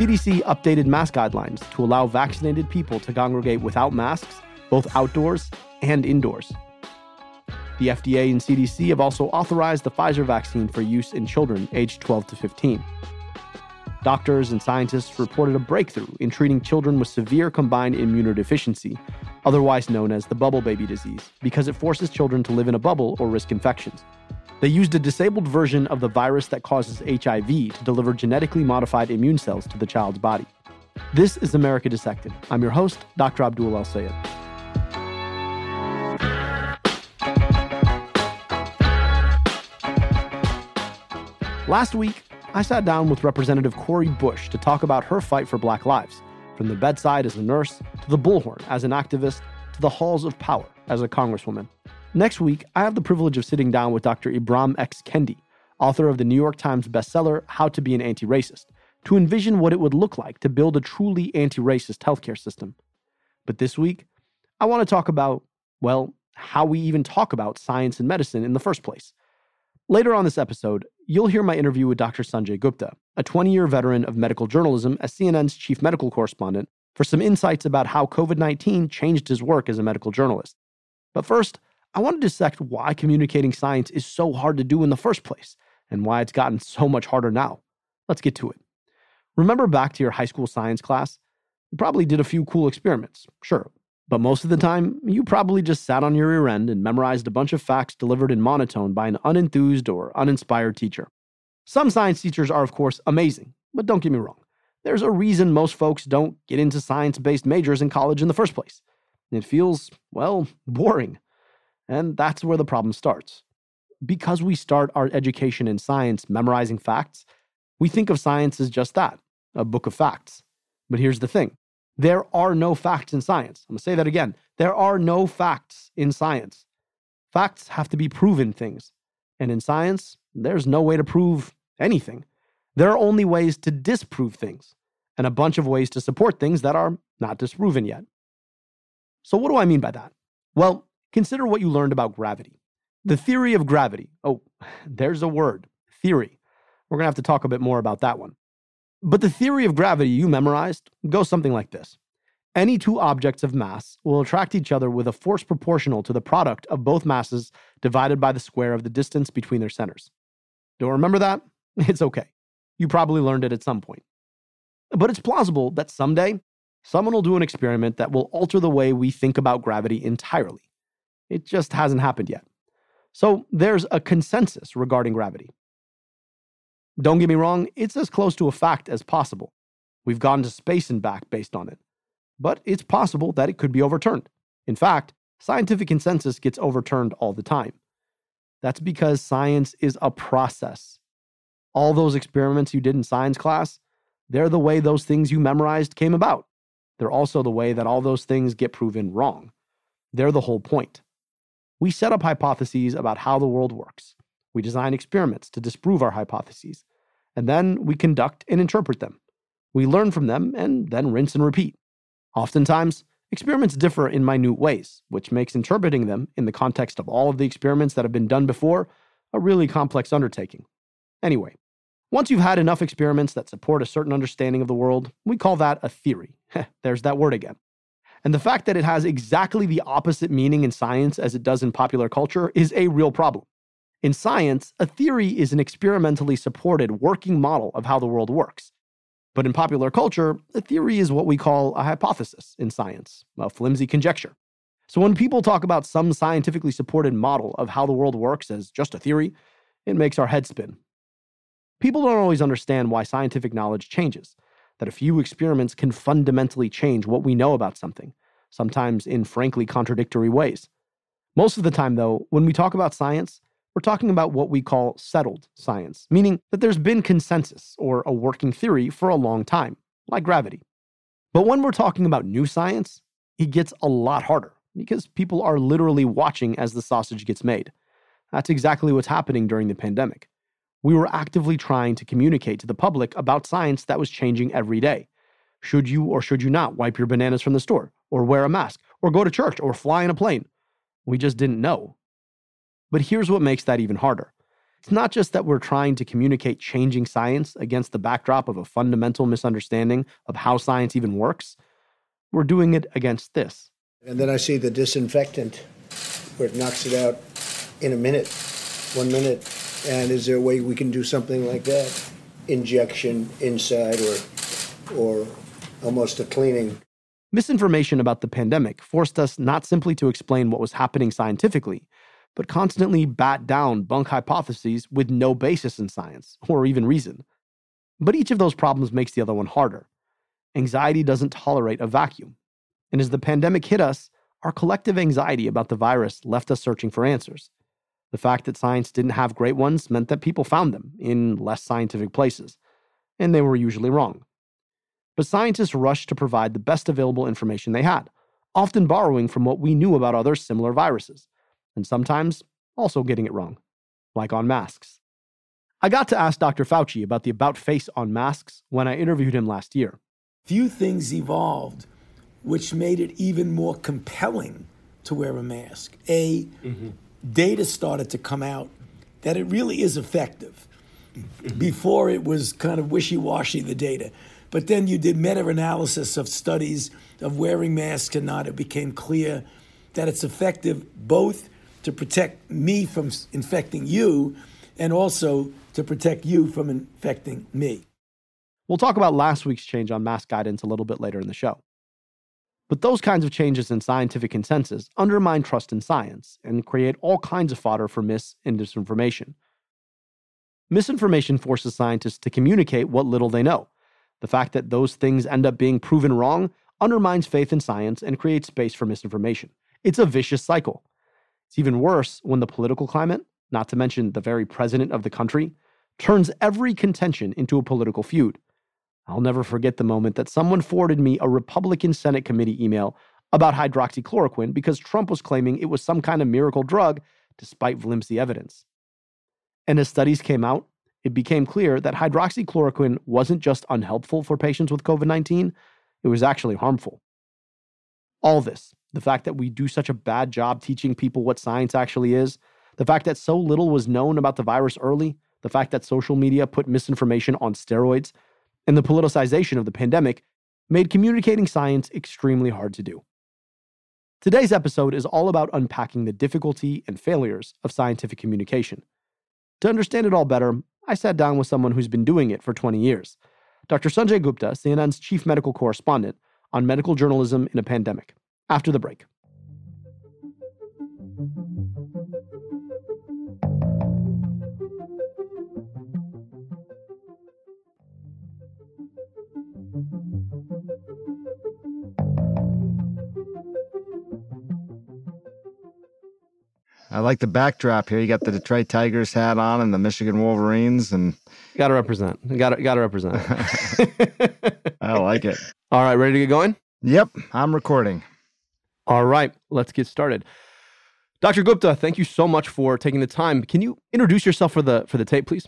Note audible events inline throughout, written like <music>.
CDC updated mask guidelines to allow vaccinated people to congregate without masks, both outdoors and indoors. The FDA and CDC have also authorized the Pfizer vaccine for use in children aged 12 to 15. Doctors and scientists reported a breakthrough in treating children with severe combined immunodeficiency, otherwise known as the bubble baby disease, because it forces children to live in a bubble or risk infections. They used a disabled version of the virus that causes HIV to deliver genetically modified immune cells to the child's body. This is America Dissected. I'm your host, Dr. Abdul El Sayed. Last week, I sat down with Representative Cori Bush to talk about her fight for Black lives, from the bedside as a nurse, to the bullhorn as an activist, to the halls of power as a congresswoman. Next week, I have the privilege of sitting down with Dr. Ibram X. Kendi, author of the New York Times bestseller How to Be an Anti Racist, to envision what it would look like to build a truly anti racist healthcare system. But this week, I want to talk about, well, how we even talk about science and medicine in the first place. Later on this episode, you'll hear my interview with Dr. Sanjay Gupta, a 20 year veteran of medical journalism as CNN's chief medical correspondent, for some insights about how COVID 19 changed his work as a medical journalist. But first, I want to dissect why communicating science is so hard to do in the first place and why it's gotten so much harder now. Let's get to it. Remember back to your high school science class? You probably did a few cool experiments, sure, but most of the time, you probably just sat on your rear end and memorized a bunch of facts delivered in monotone by an unenthused or uninspired teacher. Some science teachers are, of course, amazing, but don't get me wrong. There's a reason most folks don't get into science based majors in college in the first place. It feels, well, boring. And that's where the problem starts. Because we start our education in science memorizing facts, we think of science as just that a book of facts. But here's the thing there are no facts in science. I'm to say that again. There are no facts in science. Facts have to be proven things. And in science, there's no way to prove anything. There are only ways to disprove things and a bunch of ways to support things that are not disproven yet. So, what do I mean by that? Well, consider what you learned about gravity. The theory of gravity. Oh, <laughs> there's a word theory. We're going to have to talk a bit more about that one. But the theory of gravity you memorized goes something like this Any two objects of mass will attract each other with a force proportional to the product of both masses divided by the square of the distance between their centers. Don't remember that? <laughs> It's okay. You probably learned it at some point. But it's plausible that someday someone will do an experiment that will alter the way we think about gravity entirely. It just hasn't happened yet. So there's a consensus regarding gravity. Don't get me wrong, it's as close to a fact as possible. We've gone to space and back based on it. But it's possible that it could be overturned. In fact, scientific consensus gets overturned all the time. That's because science is a process. All those experiments you did in science class, they're the way those things you memorized came about. They're also the way that all those things get proven wrong. They're the whole point. We set up hypotheses about how the world works. We design experiments to disprove our hypotheses and then we conduct and interpret them. We learn from them and then rinse and repeat. Oftentimes, experiments differ in minute ways, which makes interpreting them in the context of all of the experiments that have been done before a really complex undertaking. Anyway, once you've had enough experiments that support a certain understanding of the world, we call that a theory. <laughs> There's that word again. And the fact that it has exactly the opposite meaning in science as it does in popular culture is a real problem. In science, a theory is an experimentally supported working model of how the world works. But in popular culture, a theory is what we call a hypothesis in science, a flimsy conjecture. So when people talk about some scientifically supported model of how the world works as just a theory, it makes our head spin. People don't always understand why scientific knowledge changes, that a few experiments can fundamentally change what we know about something, sometimes in frankly contradictory ways. Most of the time, though, when we talk about science, we're talking about what we call settled science, meaning that there's been consensus or a working theory for a long time, like gravity. But when we're talking about new science, it gets a lot harder because people are literally watching as the sausage gets made. That's exactly what's happening during the pandemic. We were actively trying to communicate to the public about science that was changing every day. Should you or should you not wipe your bananas from the store, or wear a mask, or go to church, or fly in a plane? We just didn't know. But here's what makes that even harder It's not just that we're trying to communicate changing science against the backdrop of a fundamental misunderstanding of how science even works. We're doing it against this. And then I see the disinfectant where it knocks it out in a minute, one minute. And is there a way we can do something like that? Injection inside or, or almost a cleaning. Misinformation about the pandemic forced us not simply to explain what was happening scientifically, but constantly bat down bunk hypotheses with no basis in science or even reason. But each of those problems makes the other one harder. Anxiety doesn't tolerate a vacuum. And as the pandemic hit us, our collective anxiety about the virus left us searching for answers. The fact that science didn't have great ones meant that people found them in less scientific places, and they were usually wrong. But scientists rushed to provide the best available information they had, often borrowing from what we knew about other similar viruses, and sometimes also getting it wrong, like on masks. I got to ask Dr. Fauci about the about face on masks when I interviewed him last year. Few things evolved which made it even more compelling to wear a mask. A, mm-hmm. Data started to come out that it really is effective. Before it was kind of wishy washy, the data. But then you did meta analysis of studies of wearing masks and not. It became clear that it's effective both to protect me from infecting you and also to protect you from infecting me. We'll talk about last week's change on mask guidance a little bit later in the show. But those kinds of changes in scientific consensus undermine trust in science and create all kinds of fodder for mis and disinformation. Misinformation forces scientists to communicate what little they know. The fact that those things end up being proven wrong undermines faith in science and creates space for misinformation. It's a vicious cycle. It's even worse when the political climate, not to mention the very president of the country, turns every contention into a political feud. I'll never forget the moment that someone forwarded me a Republican Senate committee email about hydroxychloroquine because Trump was claiming it was some kind of miracle drug despite flimsy evidence. And as studies came out, it became clear that hydroxychloroquine wasn't just unhelpful for patients with COVID 19, it was actually harmful. All this, the fact that we do such a bad job teaching people what science actually is, the fact that so little was known about the virus early, the fact that social media put misinformation on steroids, and the politicization of the pandemic made communicating science extremely hard to do. Today's episode is all about unpacking the difficulty and failures of scientific communication. To understand it all better, I sat down with someone who's been doing it for 20 years Dr. Sanjay Gupta, CNN's chief medical correspondent, on medical journalism in a pandemic. After the break. I like the backdrop here. You got the Detroit Tigers hat on and the Michigan Wolverines, and got to represent. Got to got to represent. <laughs> <laughs> I like it. All right, ready to get going? Yep, I'm recording. All right, let's get started. Dr. Gupta, thank you so much for taking the time. Can you introduce yourself for the for the tape, please?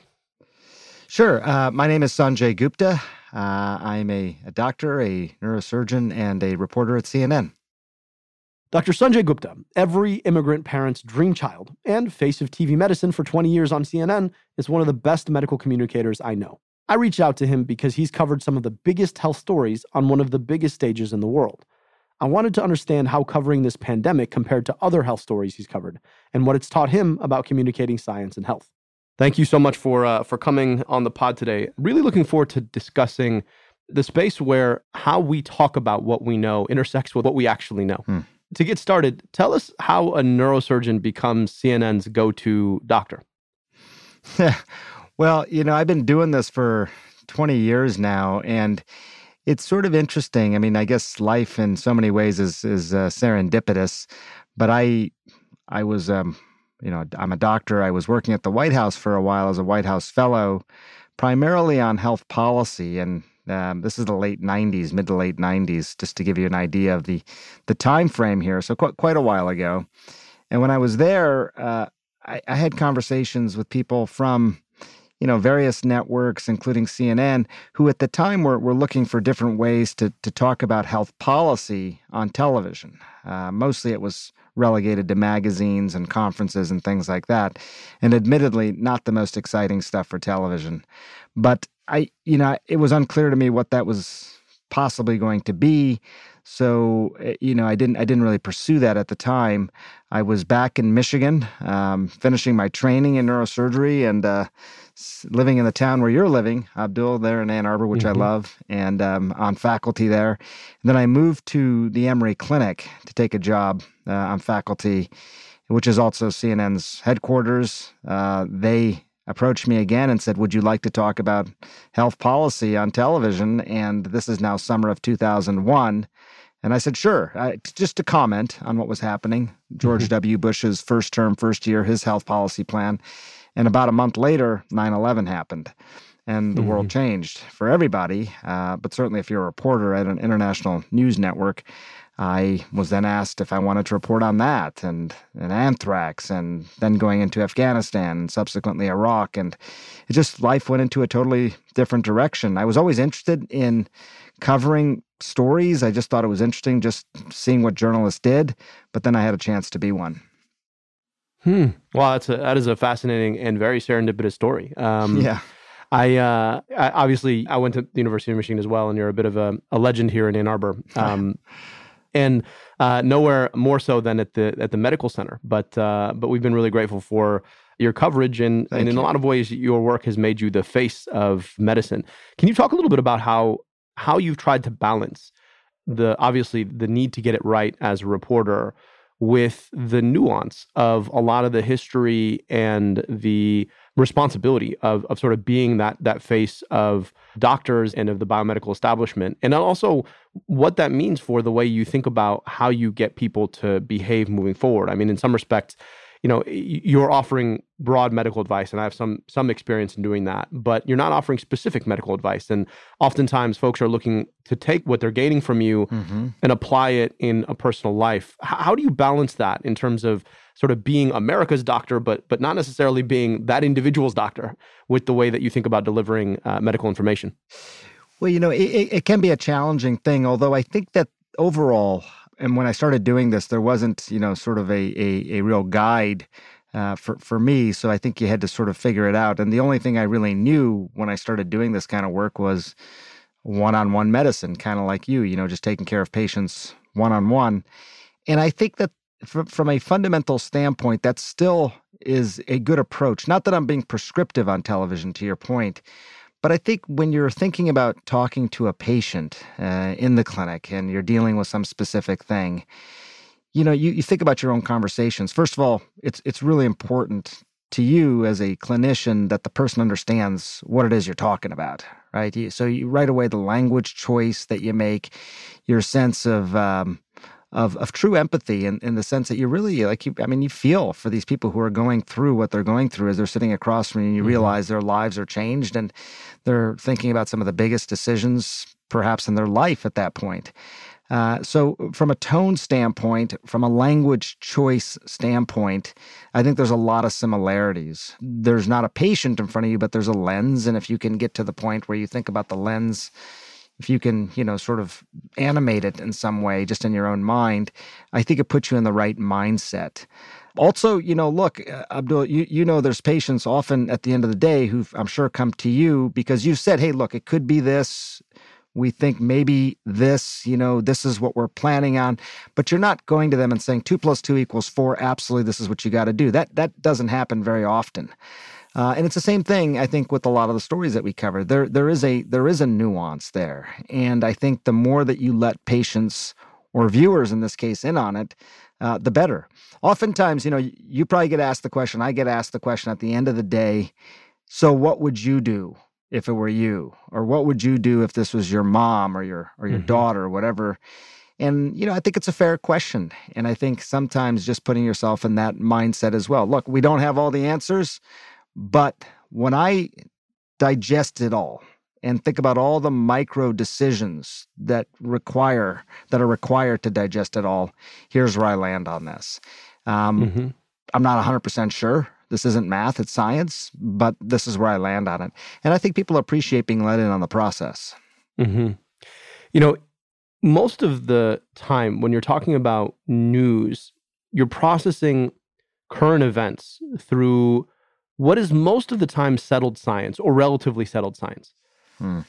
Sure. Uh, my name is Sanjay Gupta. Uh, I'm a, a doctor, a neurosurgeon, and a reporter at CNN. Dr. Sanjay Gupta, every immigrant parent's dream child and face of TV medicine for 20 years on CNN, is one of the best medical communicators I know. I reached out to him because he's covered some of the biggest health stories on one of the biggest stages in the world. I wanted to understand how covering this pandemic compared to other health stories he's covered and what it's taught him about communicating science and health. Thank you so much for uh, for coming on the pod today. Really looking forward to discussing the space where how we talk about what we know intersects with what we actually know. Hmm to get started, tell us how a neurosurgeon becomes CNN's go to doctor. <laughs> well, you know, I've been doing this for 20 years now, and it's sort of interesting. I mean, I guess life in so many ways is is uh, serendipitous, but I I was um, you know, I'm a doctor. I was working at the White House for a while as a White House fellow, primarily on health policy and um, this is the late '90s, mid to late '90s, just to give you an idea of the the time frame here. So quite quite a while ago. And when I was there, uh, I, I, had conversations with people from, you know, various networks, including CNN, who at the time were, were looking for different ways to, to talk about health policy on television. Uh, mostly it was relegated to magazines and conferences and things like that. And admittedly, not the most exciting stuff for television. But I, you know, it was unclear to me what that was possibly going to be. So eh, you know, I didn't I didn't really pursue that at the time. I was back in Michigan, um, finishing my training in neurosurgery and uh, living in the town where you're living, Abdul, there in Ann Arbor, which mm-hmm. I love, and um, on faculty there. And then I moved to the Emory Clinic to take a job uh, on faculty, which is also CNN's headquarters. Uh, they approached me again and said, Would you like to talk about health policy on television? And this is now summer of 2001. And I said, Sure, I, just to comment on what was happening. George mm-hmm. W. Bush's first term, first year, his health policy plan. And about a month later, 9 11 happened. And the mm-hmm. world changed for everybody, uh, but certainly if you're a reporter at an international news network, I was then asked if I wanted to report on that and, and anthrax and then going into Afghanistan and subsequently Iraq. And it just, life went into a totally different direction. I was always interested in covering stories. I just thought it was interesting just seeing what journalists did, but then I had a chance to be one. Hmm. Well, that's a, that is a fascinating and very serendipitous story. Um, <laughs> yeah. I, uh, I, obviously I went to the University of Michigan as well, and you're a bit of a, a legend here in Ann Arbor. <laughs> Um, and uh, nowhere more so than at the at the medical center. But uh, but we've been really grateful for your coverage and, and in you. a lot of ways your work has made you the face of medicine. Can you talk a little bit about how how you've tried to balance the obviously the need to get it right as a reporter with the nuance of a lot of the history and the responsibility of, of sort of being that that face of doctors and of the biomedical establishment. And also what that means for the way you think about how you get people to behave moving forward. I mean in some respects you know you're offering broad medical advice and i have some some experience in doing that but you're not offering specific medical advice. And oftentimes folks are looking to take what they're gaining from you mm-hmm. and apply it in a personal life. How, how do you balance that in terms of sort of being america's doctor but but not necessarily being that individual's doctor with the way that you think about delivering uh, medical information? Well you know it, it can be a challenging thing although i think that overall and when I started doing this, there wasn't, you know, sort of a a, a real guide uh, for for me. So I think you had to sort of figure it out. And the only thing I really knew when I started doing this kind of work was one-on-one medicine, kind of like you, you know, just taking care of patients one-on-one. And I think that from a fundamental standpoint, that still is a good approach. Not that I'm being prescriptive on television, to your point, but I think when you're thinking about talking to a patient uh, in the clinic and you're dealing with some specific thing, you know, you, you think about your own conversations. First of all, it's it's really important to you as a clinician that the person understands what it is you're talking about, right? So you right away the language choice that you make, your sense of um, of of true empathy in, in the sense that you really like you I mean you feel for these people who are going through what they're going through as they're sitting across from you and you mm-hmm. realize their lives are changed and they're thinking about some of the biggest decisions perhaps in their life at that point. Uh, so, from a tone standpoint, from a language choice standpoint, I think there's a lot of similarities. There's not a patient in front of you, but there's a lens. And if you can get to the point where you think about the lens if you can, you know, sort of animate it in some way just in your own mind, I think it puts you in the right mindset. Also, you know, look, uh, Abdul, you, you know, there's patients often at the end of the day who I'm sure come to you because you said, hey, look, it could be this. We think maybe this, you know, this is what we're planning on, but you're not going to them and saying two plus two equals four. Absolutely, this is what you got to do. That that doesn't happen very often. Uh, and it's the same thing, I think, with a lot of the stories that we cover. There, there is a there is a nuance there, and I think the more that you let patients or viewers, in this case, in on it, uh, the better. Oftentimes, you know, you probably get asked the question. I get asked the question at the end of the day. So, what would you do if it were you, or what would you do if this was your mom or your or your mm-hmm. daughter or whatever? And, you know, I think it's a fair question. And I think sometimes just putting yourself in that mindset as well. Look, we don't have all the answers. But when I digest it all and think about all the micro decisions that require that are required to digest it all, here's where I land on this. Um, mm-hmm. I'm not 100% sure This isn't math, it's science, but this is where I land on it. And I think people appreciate being let in on the process. Mm-hmm. You know, most of the time when you're talking about news, you're processing current events through what is most of the time settled science or relatively settled science. Hmm.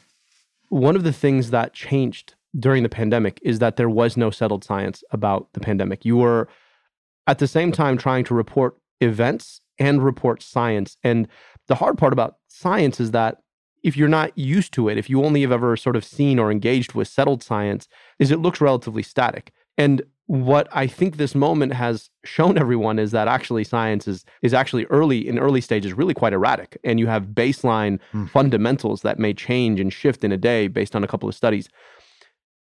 One of the things that changed during the pandemic is that there was no settled science about the pandemic. You were at the same time trying to report events and report science. And the hard part about science is that if you're not used to it, if you only have ever sort of seen or engaged with settled science, is it looks relatively static. And what I think this moment has shown everyone is that actually science is is actually early in early stages really quite erratic. And you have baseline mm. fundamentals that may change and shift in a day based on a couple of studies.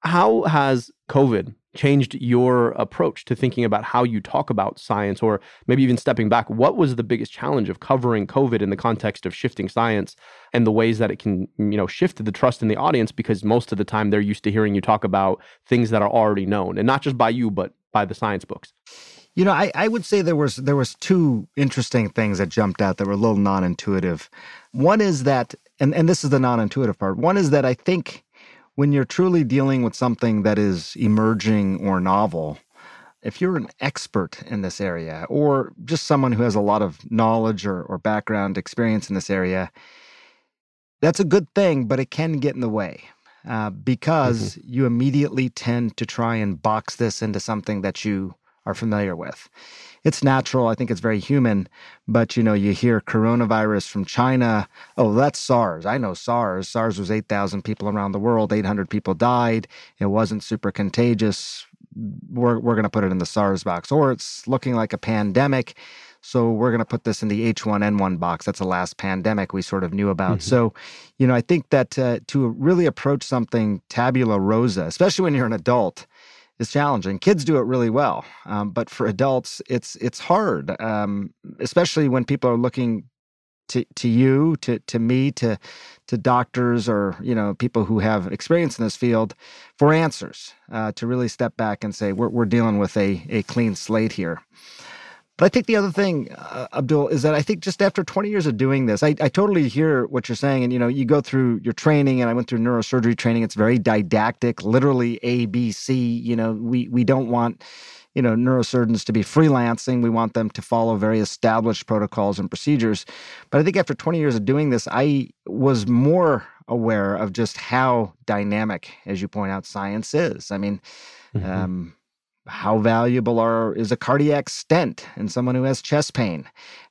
How has COVID changed your approach to thinking about how you talk about science or maybe even stepping back what was the biggest challenge of covering covid in the context of shifting science and the ways that it can you know shift the trust in the audience? Because most of the time they're used to hearing you talk about things that are already known and not just by you but by the science books. You know I, I would say there was there was two interesting things that jumped out that were a little non-intuitive. One is that and, and this is the non-intuitive part one is that i think when you're truly dealing with something that is emerging or novel, if you're an expert in this area or just someone who has a lot of knowledge or, or background experience in this area, that's a good thing, but it can get in the way uh, because mm-hmm. you immediately tend to try and box this into something that you are familiar with it's natural. I think it's very human. But, you know, you hear coronavirus from China. Oh, that's SARS. I know SARS. SARS was 8,000 people around the world, 800 people died. It wasn't super contagious. We're, we're going to put it in the SARS box. Or it's looking like a pandemic. So we're going to put this in the H1N1 box. That's the last pandemic we sort of knew about. Mm-hmm. So, you know, I think that uh, to really approach something tabula rasa, especially when you're an adult, is challenging. Kids do it really well, um, but for adults, it's it's hard, um, especially when people are looking to to you, to to me, to to doctors or you know people who have experience in this field for answers. Uh, to really step back and say we're we're dealing with a a clean slate here. But I think the other thing, uh, Abdul, is that I think just after 20 years of doing this, I, I totally hear what you're saying. And, you know, you go through your training, and I went through neurosurgery training. It's very didactic, literally A, B, C. You know, we, we don't want, you know, neurosurgeons to be freelancing. We want them to follow very established protocols and procedures. But I think after 20 years of doing this, I was more aware of just how dynamic, as you point out, science is. I mean, mm-hmm. um, how valuable are is a cardiac stent in someone who has chest pain?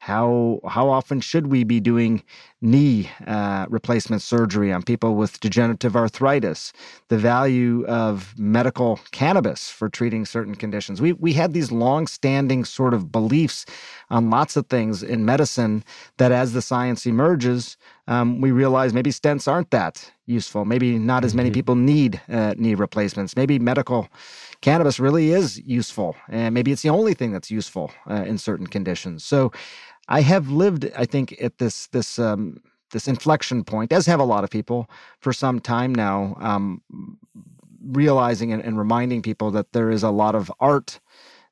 How how often should we be doing knee uh, replacement surgery on people with degenerative arthritis? The value of medical cannabis for treating certain conditions. We we had these long-standing sort of beliefs on lots of things in medicine that, as the science emerges, um, we realize maybe stents aren't that useful. Maybe not as many mm-hmm. people need uh, knee replacements. Maybe medical cannabis really is useful, and maybe it's the only thing that's useful uh, in certain conditions. So, I have lived, I think, at this this um, this inflection point, as have a lot of people, for some time now, um, realizing and, and, reminding people that there is a lot of art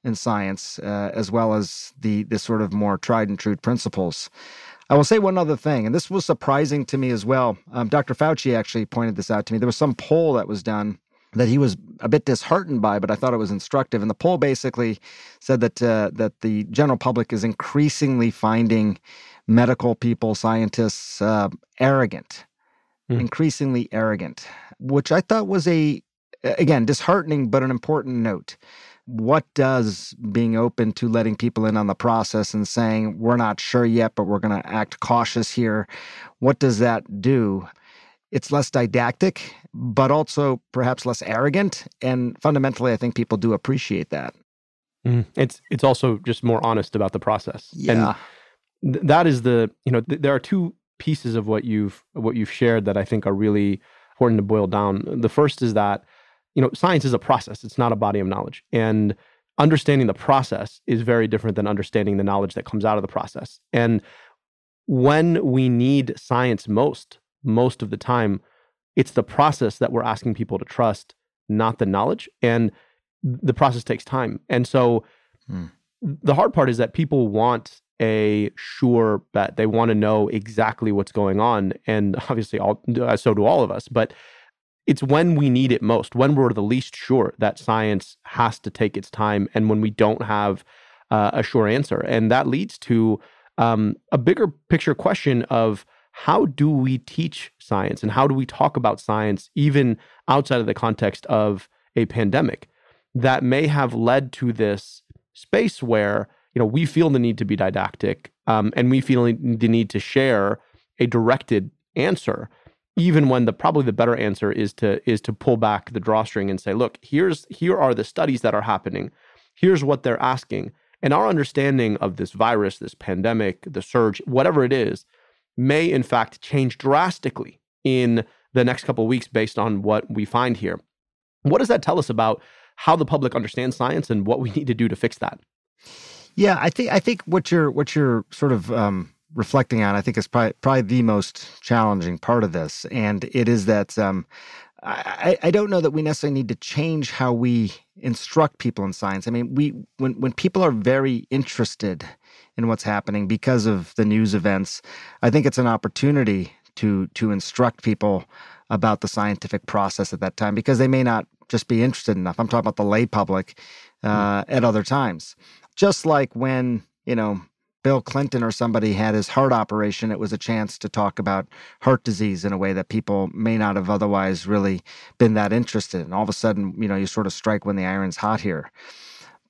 in science, uh, as well as the the sort of more tried and true principles. I will say one other thing, and this was surprising to me as well. Um, Dr. Fauci actually pointed this out to me. There was some poll that was done that he was a bit disheartened by, but I thought it was instructive. And the poll basically said that uh, that the general public is increasingly finding medical people, scientists, uh, arrogant, mm. increasingly arrogant, which I thought was a again disheartening but an important note. What does being open to letting people in on the process and saying we're not sure yet, but we're going to act cautious here? What does that do? It's less didactic, but also perhaps less arrogant. And fundamentally, I think people do appreciate that. Mm. It's it's also just more honest about the process. Yeah. And th- that is the you know th- there are two pieces of what you've what you've shared that I think are really important to boil down. The first is that you know science is a process; it's not a body of knowledge, and understanding the process is very different than understanding the knowledge that comes out of the process. And when we need science most, most of the time, it's the process that we're asking people to trust, not the knowledge. And the process takes time. And so hmm. the hard part is that people want a sure bet. They want to know exactly what's going on. And obviously, all, uh, so do all of us. But it's when we need it most, when we're the least sure that science has to take its time and when we don't have uh, a sure answer. And that leads to um, a bigger picture question of how do we teach science and how do we talk about science even outside of the context of a pandemic that may have led to this space where you know we feel the need to be didactic um, and we feel the need to share a directed answer even when the probably the better answer is to is to pull back the drawstring and say look here's here are the studies that are happening. Here's what they're asking. And our understanding of this virus this pandemic the surge whatever it is may in fact change drastically in the next couple weeks based on what we find here. What does that tell us about how the public understands science and what we need to do to fix that? Yeah, I think I think what you're what you're sort of um, reflecting on, I think is probably probably the most challenging part of this, and it is that um, I, I don't know that we necessarily need to change how we instruct people in science. I mean, we when when people are very interested in what's happening because of the news events, I think it's an opportunity to to instruct people about the scientific process at that time because they may not just be interested enough. I'm talking about the lay public uh, mm. at other times. Just like when, you know, Bill Clinton or somebody had his heart operation, it was a chance to talk about heart disease in a way that people may not have otherwise really been that interested. And all of a sudden, you know, you sort of strike when the iron's hot here.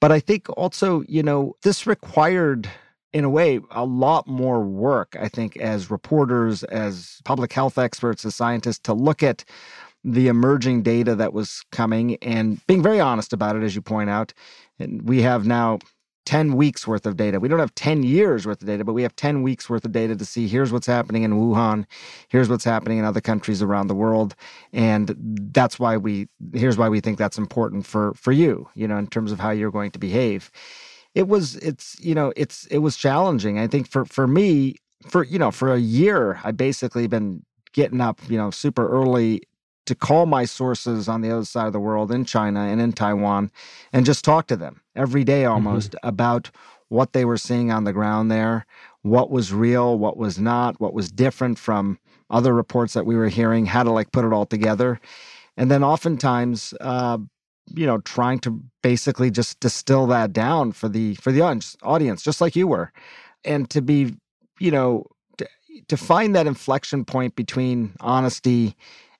But I think also, you know, this required, in a way, a lot more work, I think, as reporters, as public health experts, as scientists, to look at the emerging data that was coming and being very honest about it, as you point out. And we have now 10 weeks worth of data. We don't have 10 years worth of data, but we have 10 weeks worth of data to see here's what's happening in Wuhan, here's what's happening in other countries around the world. And that's why we here's why we think that's important for for you, you know, in terms of how you're going to behave. It was it's you know, it's it was challenging. I think for for me, for you know, for a year I basically been getting up, you know, super early to call my sources on the other side of the world in China and in Taiwan and just talk to them every day mm-hmm. almost mm-hmm. about what they were seeing on the ground there, what was real, what was not, what was different from other reports that we were hearing, how to like put it all together. And then oftentimes, uh, you know, trying to basically just distill that down for the for the audience, just like you were, and to be, you know, to, to find that inflection point between honesty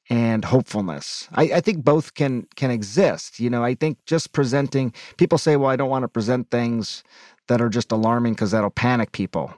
and hopefulness. I, I, think both can can exist. You know, I think just presenting people say, well, I don't want to present things that are just alarming because that'll panic people.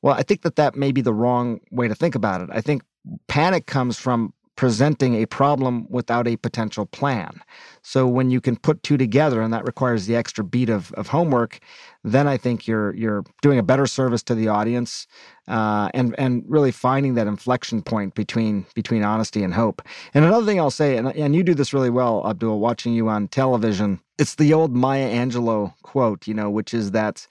Well, I think that that may be the wrong way to think about it. I think panic comes from presenting a problem without a potential plan. So when you can put two together, and that requires the extra beat of, of homework, then I think you're you're doing a better service to the audience, uh, and and really finding that inflection point between between honesty and hope. And another thing I'll say, and and you do this really well, Abdul, watching you on television. It's the old Maya Angelou quote, you know, which is that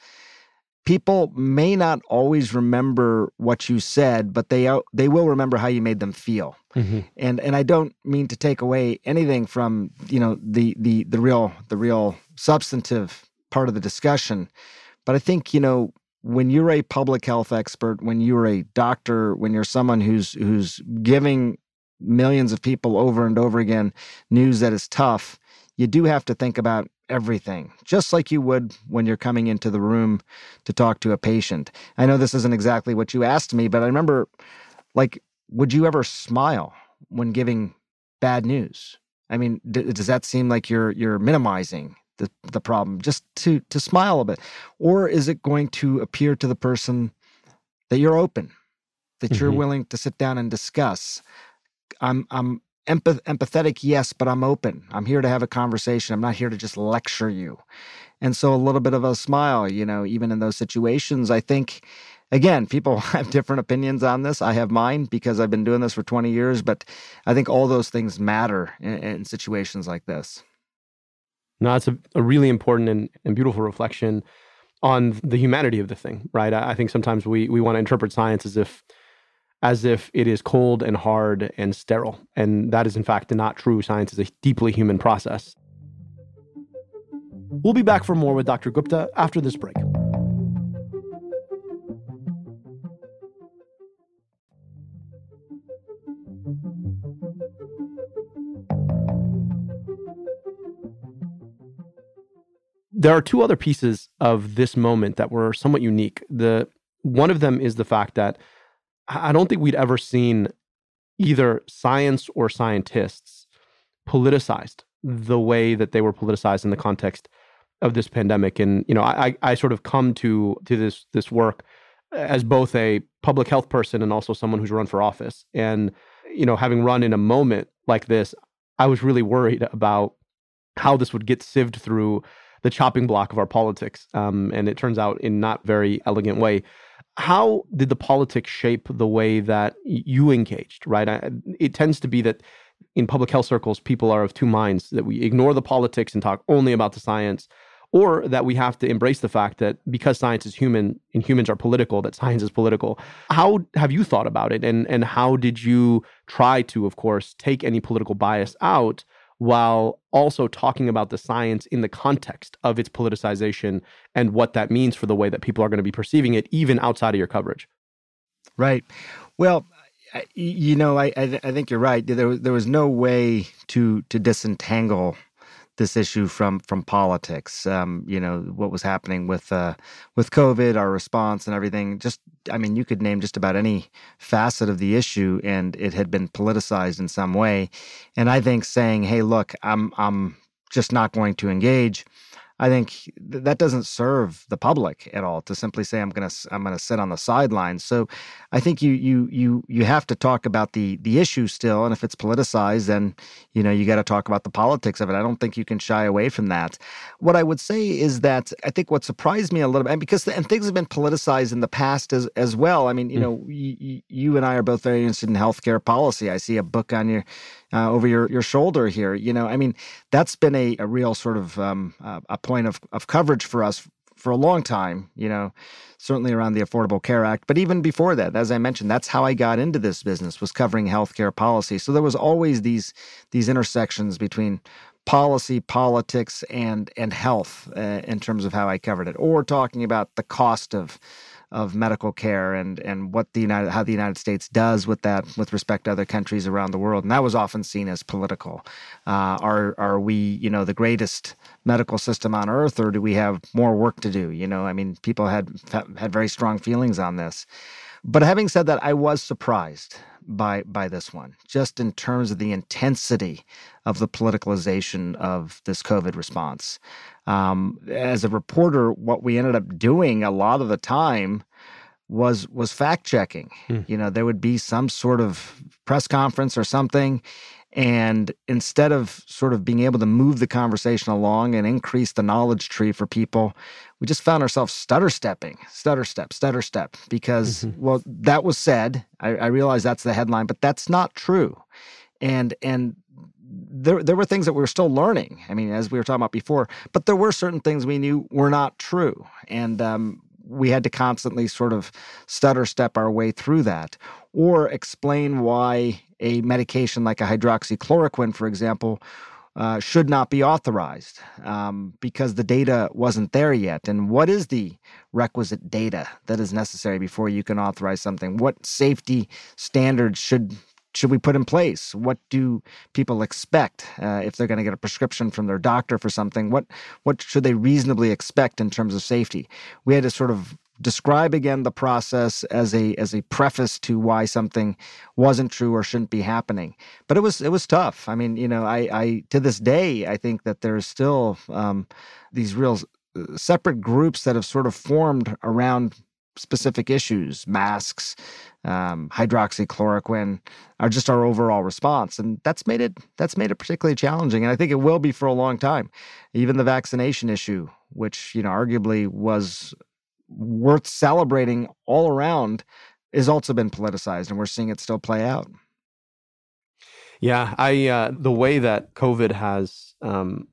people may not always remember what you said, but they they will remember how you made them feel. Mm-hmm. And and I don't mean to take away anything from you know the the the real the real substantive part of the discussion, but I think you know when you're a public health expert, when you're a doctor, when you're someone who's who's giving millions of people over and over again news that is tough, you do have to think about everything, just like you would when you're coming into the room to talk to a patient. I know this isn't exactly what you asked me, but I remember, like, would you ever smile when giving bad news? I mean, d- does that seem like you're you're minimizing the the problem just to to smile a bit, or is it going to appear to the person that you're open, that mm-hmm. you're willing to sit down and discuss? I'm I'm Empath- empathetic, yes, but I'm open. I'm here to have a conversation. I'm not here to just lecture you. And so a little bit of a smile, you know, even in those situations, I think, again, people <laughs> have different opinions on this. I have mine because I've been doing this for 20 years, but I think all those things matter in, in situations like this. No, it's a, a really important and, and beautiful reflection on the humanity of the thing, right? I, I think sometimes we we want to interpret science as if as if it is cold and hard and sterile. And that is, in fact, not true. Science is a deeply human process. We'll be back for more with Dr. Gupta after this break. There are two other pieces of this moment that were somewhat unique. The one of them is the fact that I don't think we'd ever seen either science or scientists politicized the way that they were politicized in the context of this pandemic. And you know, I, I sort of come to to this this work as both a public health person and also someone who's run for office. And you know, having run in a moment like this, I was really worried about how this would get sieved through the chopping block of our politics. Um, and it turns out in not very elegant way. How did the politics shape the way that you engaged? Right, I, it tends to be that in public health circles, people are of two minds: that we ignore the politics and talk only about the science, or that we have to embrace the fact that because science is human and humans are political, that science is political. How have you thought about it, and and how did you try to, of course, take any political bias out? While also talking about the science in the context of its politicization and what that means for the way that people are going to be perceiving it, even outside of your coverage. Right. Well, you know, I I, think you're right. There was there was no way to to disentangle this issue from from politics. Um, you know what was happening with uh, with COVID, our response, and everything. Just, I mean, you could name just about any facet of the issue, and it had been politicized in some way. And I think saying, "Hey, look, I'm I'm just not going to engage," I think that doesn't serve the public at all to simply say I'm going to I'm going to sit on the sidelines. So I think you you you you have to talk about the the issue still, and if it's politicized, then you know you got to talk about the politics of it. I don't think you can shy away from that. What I would say is that I think what surprised me a little bit, and because the, and things have been politicized in the past as as well. I mean, you mm. know, you, you and I are both very interested in healthcare policy. I see a book on your uh, over your, your shoulder here. You know, I mean, that's been a, a real sort of um, uh, a point of, of coverage for us for a long time, you know, certainly around the Affordable Care Act. But even before that, as I mentioned, that's how I got into this business was covering healthcare policy. So there was always these these intersections between policy, politics, and and health uh, in terms of how I covered it, or talking about the cost of of medical care and and what the United how the United States does with that with respect to other countries around the world, and that was often seen as political. Uh, are are we you know the greatest medical system on earth, or do we have more work to do? You know, I mean, people had had very strong feelings on this. But having said that, I was surprised by by this one, just in terms of the intensity of the politicalization of this COVID response. Um, as a reporter, what we ended up doing a lot of the time was was fact checking. Hmm. You know, there would be some sort of press conference or something, and instead of sort of being able to move the conversation along and increase the knowledge tree for people, we just found ourselves stutter stepping, stutter step, stutter step, because, mm-hmm. well, that was said. I, I realize that's the headline, but that's not true. And, and, there, there were things that we were still learning. I mean, as we were talking about before, but there were certain things we knew were not true. And um, we had to constantly sort of stutter step our way through that or explain why a medication like a hydroxychloroquine, for example, uh, should not be authorized um, because the data wasn't there yet. And what is the requisite data that is necessary before you can authorize something? What safety standards should should we put in place? What do people expect uh, if they're going to get a prescription from their doctor for something? What what should they reasonably expect in terms of safety? We had to sort of describe again the process as a as a preface to why something wasn't true or shouldn't be happening. But it was it was tough. I mean, you know, I, I to this day I think that there's still um, these real uh, separate groups that have sort of formed around specific issues, masks, um, hydroxychloroquine, are just our overall response, and that's made it that's made it particularly challenging. And I think it will be for a long time. Even the vaccination issue, which you know arguably was worth celebrating all around, has also been politicized, and we're seeing it still play out. Yeah, I uh, the way that COVID has, um,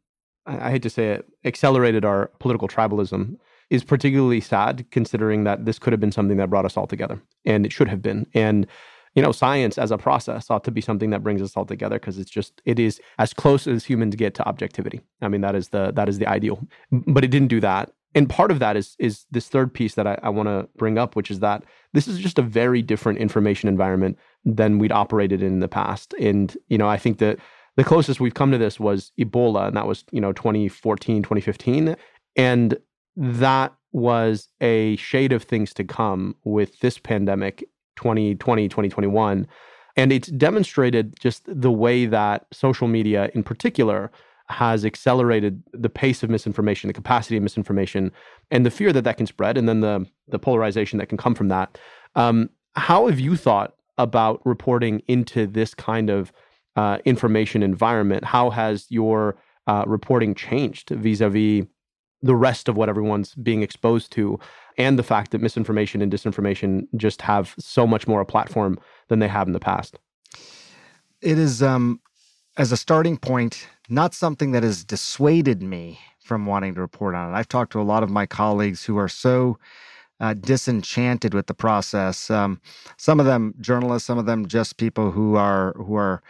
I, I hate to say it, accelerated our political tribalism is particularly sad considering that this could have been something that brought us all together and it should have been. And you know, science as a process ought to be something that brings us all together because it's just it is as close as humans get to objectivity. I mean, that is the that is the ideal. But it didn't do that. And part of that is is this third piece that I, I want to bring up, which is that this is just a very different information environment than we'd operated in, in the past. And, you know, I think that the closest we've come to this was Ebola, and that was, you know, 2014, 2015 And that was a shade of things to come with this pandemic 2020, 2021. And it's demonstrated just the way that social media in particular has accelerated the pace of misinformation, the capacity of misinformation, and the fear that that can spread, and then the the polarization that can come from that. Um, how have you thought about reporting into this kind of uh, information environment? How has your uh, reporting changed vis-a-vis the rest of what everyone's being exposed to, and the fact that misinformation and disinformation just have so much more a platform than they have in the past? It is, um, as a starting point, not something that has dissuaded me from wanting to report on it. I've talked to a lot of my colleagues who are so uh, disenchanted with the process. Um, some of them journalists, some of them just people who are who are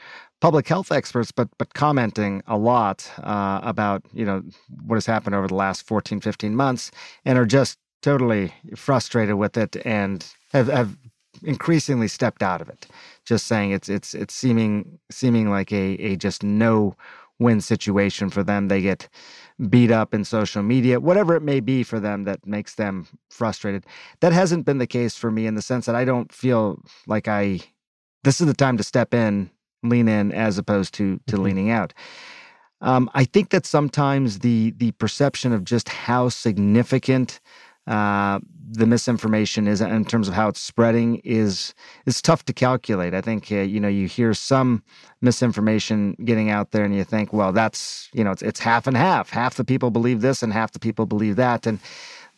public health experts, but but commenting a lot uh, about you know what has happened over the last 14, 15 months, and are just totally frustrated with it and have, have increasingly stepped out of it. Just saying it's it's it's seeming seeming like a a just no win situation for them. They get beat up in social media, whatever it may be for them that makes them frustrated. That hasn't been the case for me in the sense that I don't feel like I this is the time to step in, lean in as opposed to to mm-hmm. leaning out. Um, I think that sometimes the the perception of just how significant uh, the misinformation is in terms of how it's spreading is is tough to calculate. I think uh, you know you hear some misinformation getting out there, and you think, well, that's you know it's it's half and half. Half the people believe this, and half the people believe that, and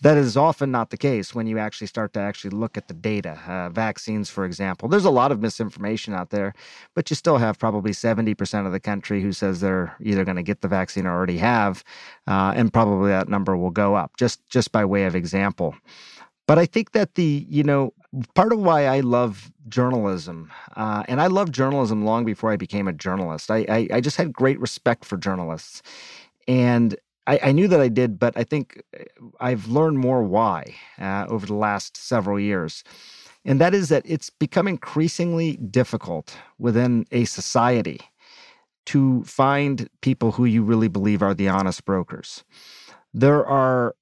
that is often not the case when you actually start to actually look at the data. Uh, vaccines, for example, there's a lot of misinformation out there, but you still have probably 70% of the country who says they're either going to get the vaccine or already have, uh, and probably that number will go up just just by way of example. But I think that the you know part of why I love journalism, uh, and I loved journalism long before I became a journalist. I, I I just had great respect for journalists, and I, I, knew that I did, but I think uh, I've learned more why uh, over the last several years. And that is that it's become increasingly difficult within a society to find people who you really believe are the honest brokers. There are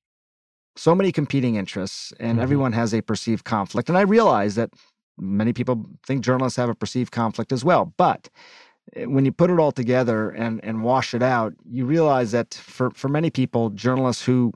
so many competing interests, and mm-hmm. everyone has a perceived conflict. And I realize that many people think journalists have a perceived conflict as well. But Eh, when you put it all together and and wash it out, you realize that for for many people, journalists who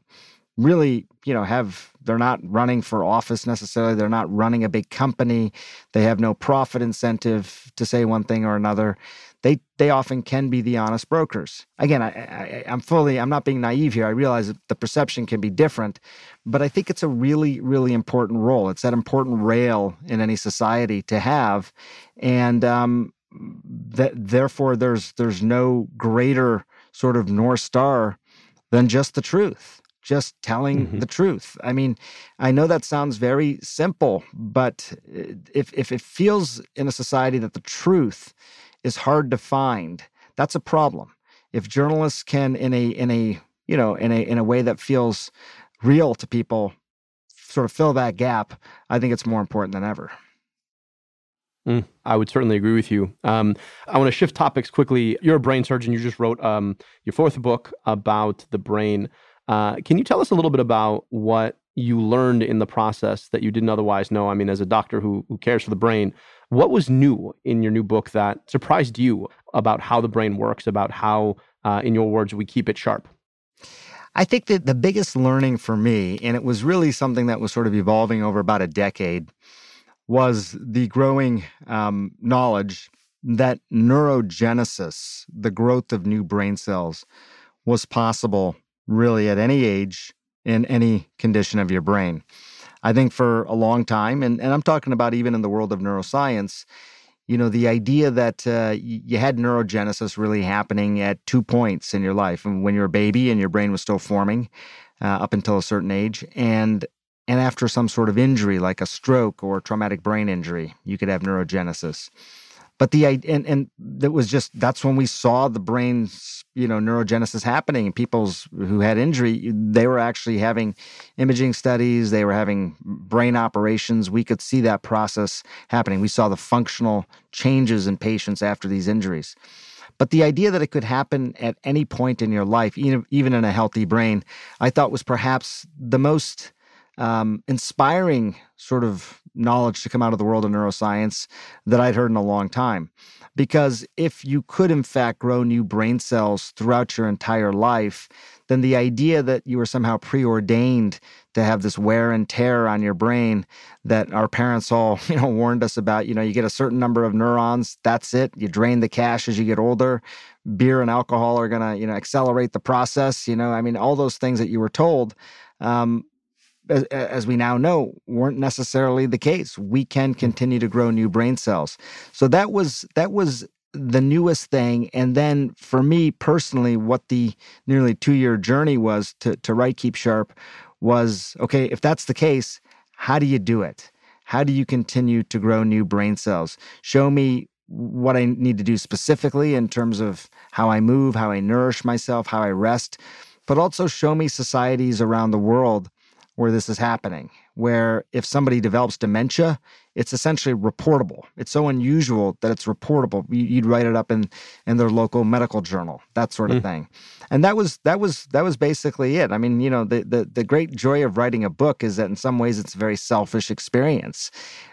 really you know have they're not running for office necessarily they're not running a big company they have no profit incentive to say one thing or another they they often can be the honest brokers. Again I, I i'm fully i'm not being naive here i realize that the perception can be different but i think it's a really really important role. It's that important rail in any society to have and um that therefore there's there's no greater sort of north star than just the truth just telling mm-hmm. the truth. I mean i know that sounds very simple but if if it feels in a society that the truth is hard to find that's a problem. If journalists can in a in a you know in a in a way that feels real to people sort of fill that gap i think it's more important than ever Mm, I would certainly agree with you. Um, I want to shift topics quickly. You're a brain surgeon. You just wrote um, your fourth book about the brain. Uh, can you tell us a little bit about what you learned in the process that you didn't otherwise know? I mean, as a doctor who, who cares for the brain, what was new in your new book that surprised you about how the brain works, about how, uh, in your words, we keep it sharp? I think that the biggest learning for me, and it was really something that was sort of evolving over about a decade, was the growing um, knowledge that neurogenesis, the growth of new brain cells, was possible really at any age in any condition of your brain. I think for a long time, and, and I'm talking about even in the world of neuroscience, you know, the idea that uh, you had neurogenesis really happening at two points in your life and when you're a baby and your brain was still forming uh, up until a certain age, and and after some sort of injury like a stroke or traumatic brain injury, you could have neurogenesis. But the and and that was just that's when we saw the brain's you know neurogenesis happening. And people's who had injury, they were actually having imaging studies. They were having brain operations. We could see that process happening. We saw the functional changes in patients after these injuries. But the idea that it could happen at any point in your life, even even in a healthy brain, I thought was perhaps the most um, inspiring sort of knowledge to come out of the world of neuroscience that I'd heard in a long time. Because if you could, in fact, grow new brain cells throughout your entire life, then the idea that you were somehow preordained to have this wear and tear on your brain that our parents all, <laughs> you know, warned us about, you know, you get a certain number of neurons, that's it. You drain the cash as you get older. Beer and alcohol are going to, you know, accelerate the process, you know, I mean, all those things that you were told. Um, as, as, we now know, weren't necessarily the case. We can hmm. continue to grow new brain cells. So that was that was the newest thing. And then for me personally, what the nearly two year journey was to to write Keep Sharp was okay. If that's the case, how do you do it? How do you continue to grow new brain cells? Show me what I need to do specifically in terms of how I move, how I nourish myself, how I rest, but also show me societies around the world where this is happening, where if somebody develops dementia, it's essentially reportable. It's so unusual that it's reportable. You'd write it up in in their local medical journal, that sort of mm. thing. And that was that was that was basically it. I mean, you know, the, the the great joy of writing a book is that in some ways it's a very selfish experience.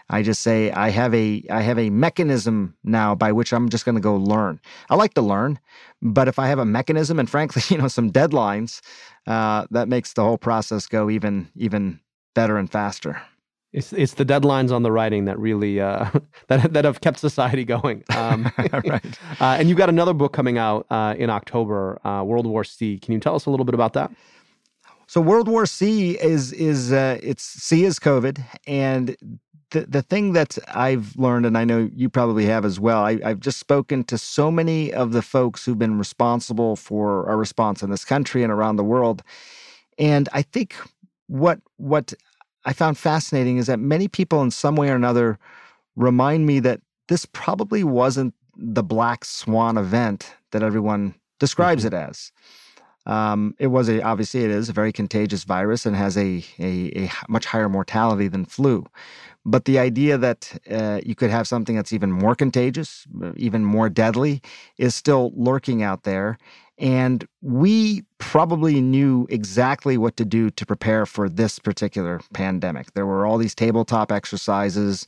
I just say I have a I have a mechanism now by which I'm just going to go learn. I like to learn, but if I have a mechanism and frankly, <laughs> you know, some deadlines, uh, that makes the whole process go even even better and faster. It's it's the deadlines on the writing that really uh, <laughs> that that have kept society going. <laughs> Um, right. <laughs> Uh, and you've got another book coming out uh, in October, uh, World War C. Can you tell us a little bit about that? So World War C is is uh, it's C is COVID, and the the thing that I've learned, and I know you probably have as well. I, I've just spoken to so many of the folks who've been responsible for our response in this country and around the world, and I think what what I found fascinating is that many people, in some way or another, remind me that this probably wasn't the black swan event that everyone describes mm-hmm. it as. Um, it was a obviously it is a very contagious virus and has a, a, a much higher mortality than flu. But the idea that uh, you could have something that's even more contagious, even more deadly, is still lurking out there. And we probably knew exactly what to do to prepare for this particular pandemic. There were all these tabletop exercises,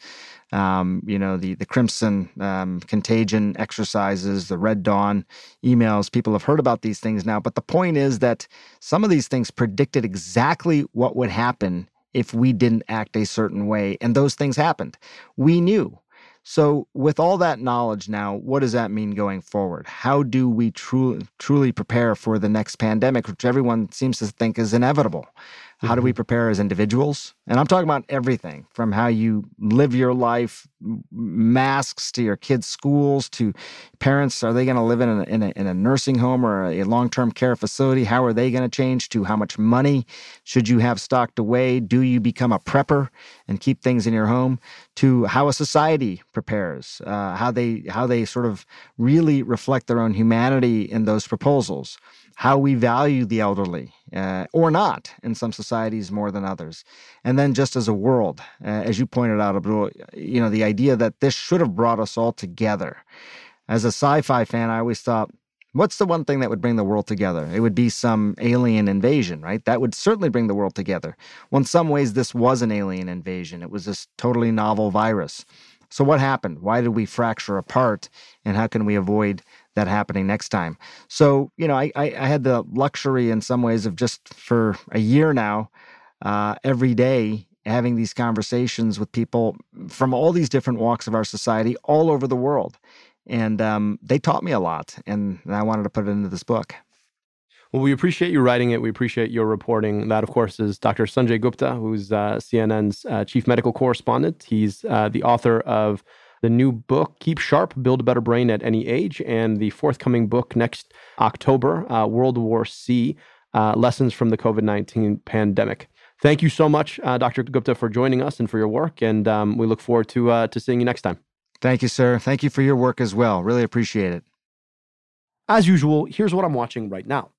um, you know, the, the Crimson um, contagion exercises, the Red Dawn emails. People have heard about these things now. But the point is that some of these things predicted exactly what would happen if we didn't act a certain way. And those things happened. We knew. So, with all that knowledge now, what does that mean going forward? How do we truly truly prepare for the next pandemic, which everyone seems to think is inevitable? How do we mm-hmm. prepare as individuals? And I'm talking about everything from how you live your life, masks to your kids' schools to parents. Are they going to live in a, in, a, in a nursing home or a long term care facility? How are they going to change? To how much money should you have stocked away? Do you become a prepper and keep things in your home? To how a society prepares, uh, how they how they sort of really reflect their own humanity in those proposals how we value the elderly uh, or not in some societies more than others. And then just as a world, uh, as you pointed out, Abdul, you know, the idea that this should have brought us all together. As a sci-fi fan, I always thought, what's the one thing that would bring the world together? It would be some alien invasion, right? That would certainly bring the world together. Well, in some ways, this was an alien invasion. It was this totally novel virus. So what happened? Why did we fracture apart? And how can we avoid that happening next time. So, you know, I, I, I had the luxury in some ways of just for a year now, uh, every day having these conversations with people from all these different walks of our society all over the world. And um, they taught me a lot, and I wanted to put it into this book. Well, we appreciate you writing it. We appreciate your reporting. That, of course, is Dr. Sanjay Gupta, who's uh, CNN's uh, chief medical correspondent. He's uh, the author of the new book, Keep Sharp, Build a Better Brain at Any Age, and the forthcoming book next October, uh, World War C uh, Lessons from the COVID 19 Pandemic. Thank you so much, uh, Dr. Gupta, for joining us and for your work. And um, we look forward to, uh, to seeing you next time. Thank you, sir. Thank you for your work as well. Really appreciate it. As usual, here's what I'm watching right now.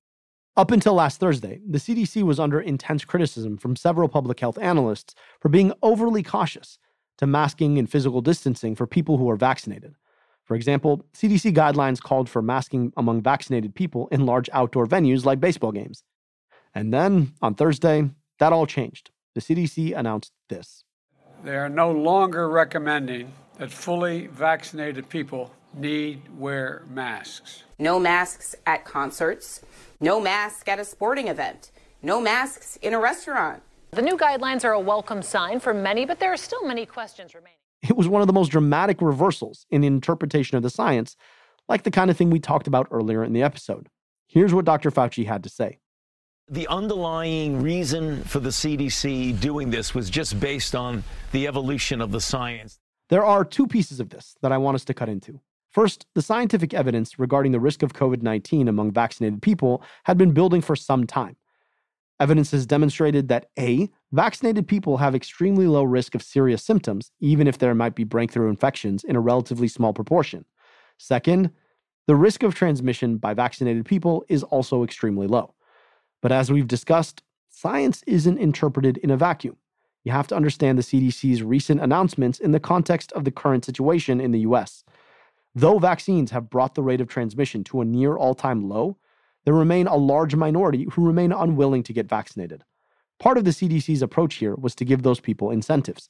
Up until last Thursday, the CDC was under intense criticism from several public health analysts for being overly cautious to masking and physical distancing for people who are vaccinated. For example, CDC guidelines called for masking among vaccinated people in large outdoor venues like baseball games. And then on Thursday, that all changed. The CDC announced this. They are no longer recommending that fully vaccinated people need wear masks. No masks at concerts, no mask at a sporting event, no masks in a restaurant. The new guidelines are a welcome sign for many, but there are still many questions remaining. It was one of the most dramatic reversals in the interpretation of the science, like the kind of thing we talked about earlier in the episode. Here's what Dr. Fauci had to say. The underlying reason for the CDC doing this was just based on the evolution of the science. There are two pieces of this that I want us to cut into. First, the scientific evidence regarding the risk of COVID 19 among vaccinated people had been building for some time. Evidence has demonstrated that A, vaccinated people have extremely low risk of serious symptoms, even if there might be breakthrough infections in a relatively small proportion. Second, the risk of transmission by vaccinated people is also extremely low. But as we've discussed, science isn't interpreted in a vacuum. You have to understand the CDC's recent announcements in the context of the current situation in the US. Though vaccines have brought the rate of transmission to a near all time low, there remain a large minority who remain unwilling to get vaccinated. Part of the CDC's approach here was to give those people incentives.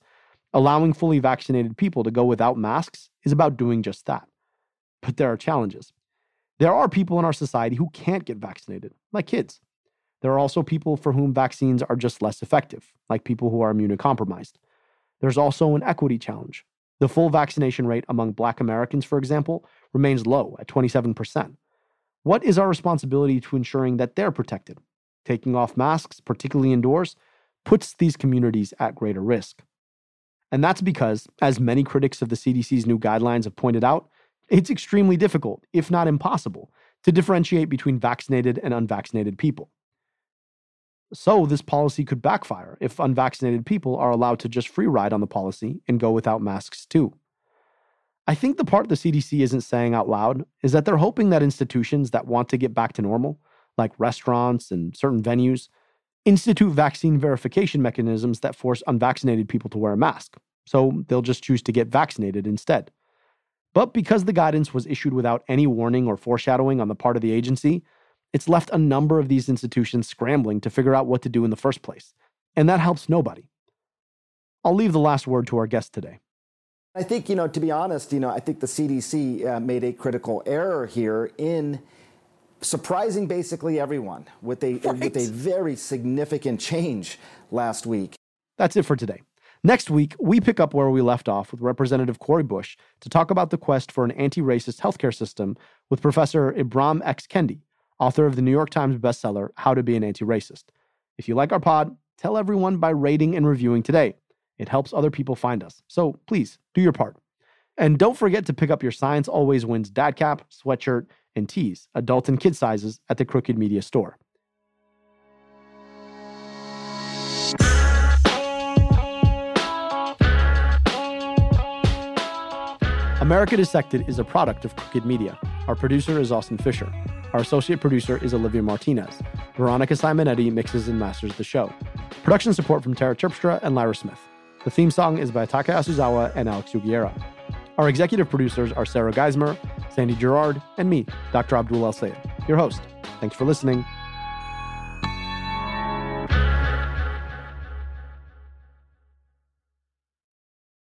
Allowing fully vaccinated people to go without masks is about doing just that. But there are challenges. There are people in our society who can't get vaccinated, like kids. There are also people for whom vaccines are just less effective, like people who are immunocompromised. There's also an equity challenge. The full vaccination rate among Black Americans, for example, remains low at 27%. What is our responsibility to ensuring that they're protected? Taking off masks, particularly indoors, puts these communities at greater risk. And that's because, as many critics of the CDC's new guidelines have pointed out, it's extremely difficult, if not impossible, to differentiate between vaccinated and unvaccinated people. So, this policy could backfire if unvaccinated people are allowed to just free ride on the policy and go without masks too. I think the part the CDC isn't saying out loud is that they're hoping that institutions that want to get back to normal, like restaurants and certain venues, institute vaccine verification mechanisms that force unvaccinated people to wear a mask. So they'll just choose to get vaccinated instead. But because the guidance was issued without any warning or foreshadowing on the part of the agency, it's left a number of these institutions scrambling to figure out what to do in the first place. And that helps nobody. I'll leave the last word to our guest today. I think, you know, to be honest, you know, I think the CDC uh, made a critical error here in surprising basically everyone with a right. with a very significant change last week. That's it for today. Next week, we pick up where we left off with Representative Cori Bush to talk about the quest for an anti-racist healthcare system with Professor Ibram X. Kendi, author of the New York Times bestseller, How to Be an Anti Racist. If you like our pod, tell everyone by rating and reviewing today. It helps other people find us. So please do your part. And don't forget to pick up your Science Always Wins dad cap, sweatshirt, and tees, adult and kid sizes, at the Crooked Media store. America Dissected is a product of Crooked Media. Our producer is Austin Fisher. Our associate producer is Olivia Martinez. Veronica Simonetti mixes and masters the show. Production support from Tara Terpstra and Lyra Smith. The theme song is by Taka Yasuzawa and Alex Sugiura. Our executive producers are Sarah Geismer, Sandy Girard, and me, Dr. Abdul El Sayed, your host. Thanks for listening.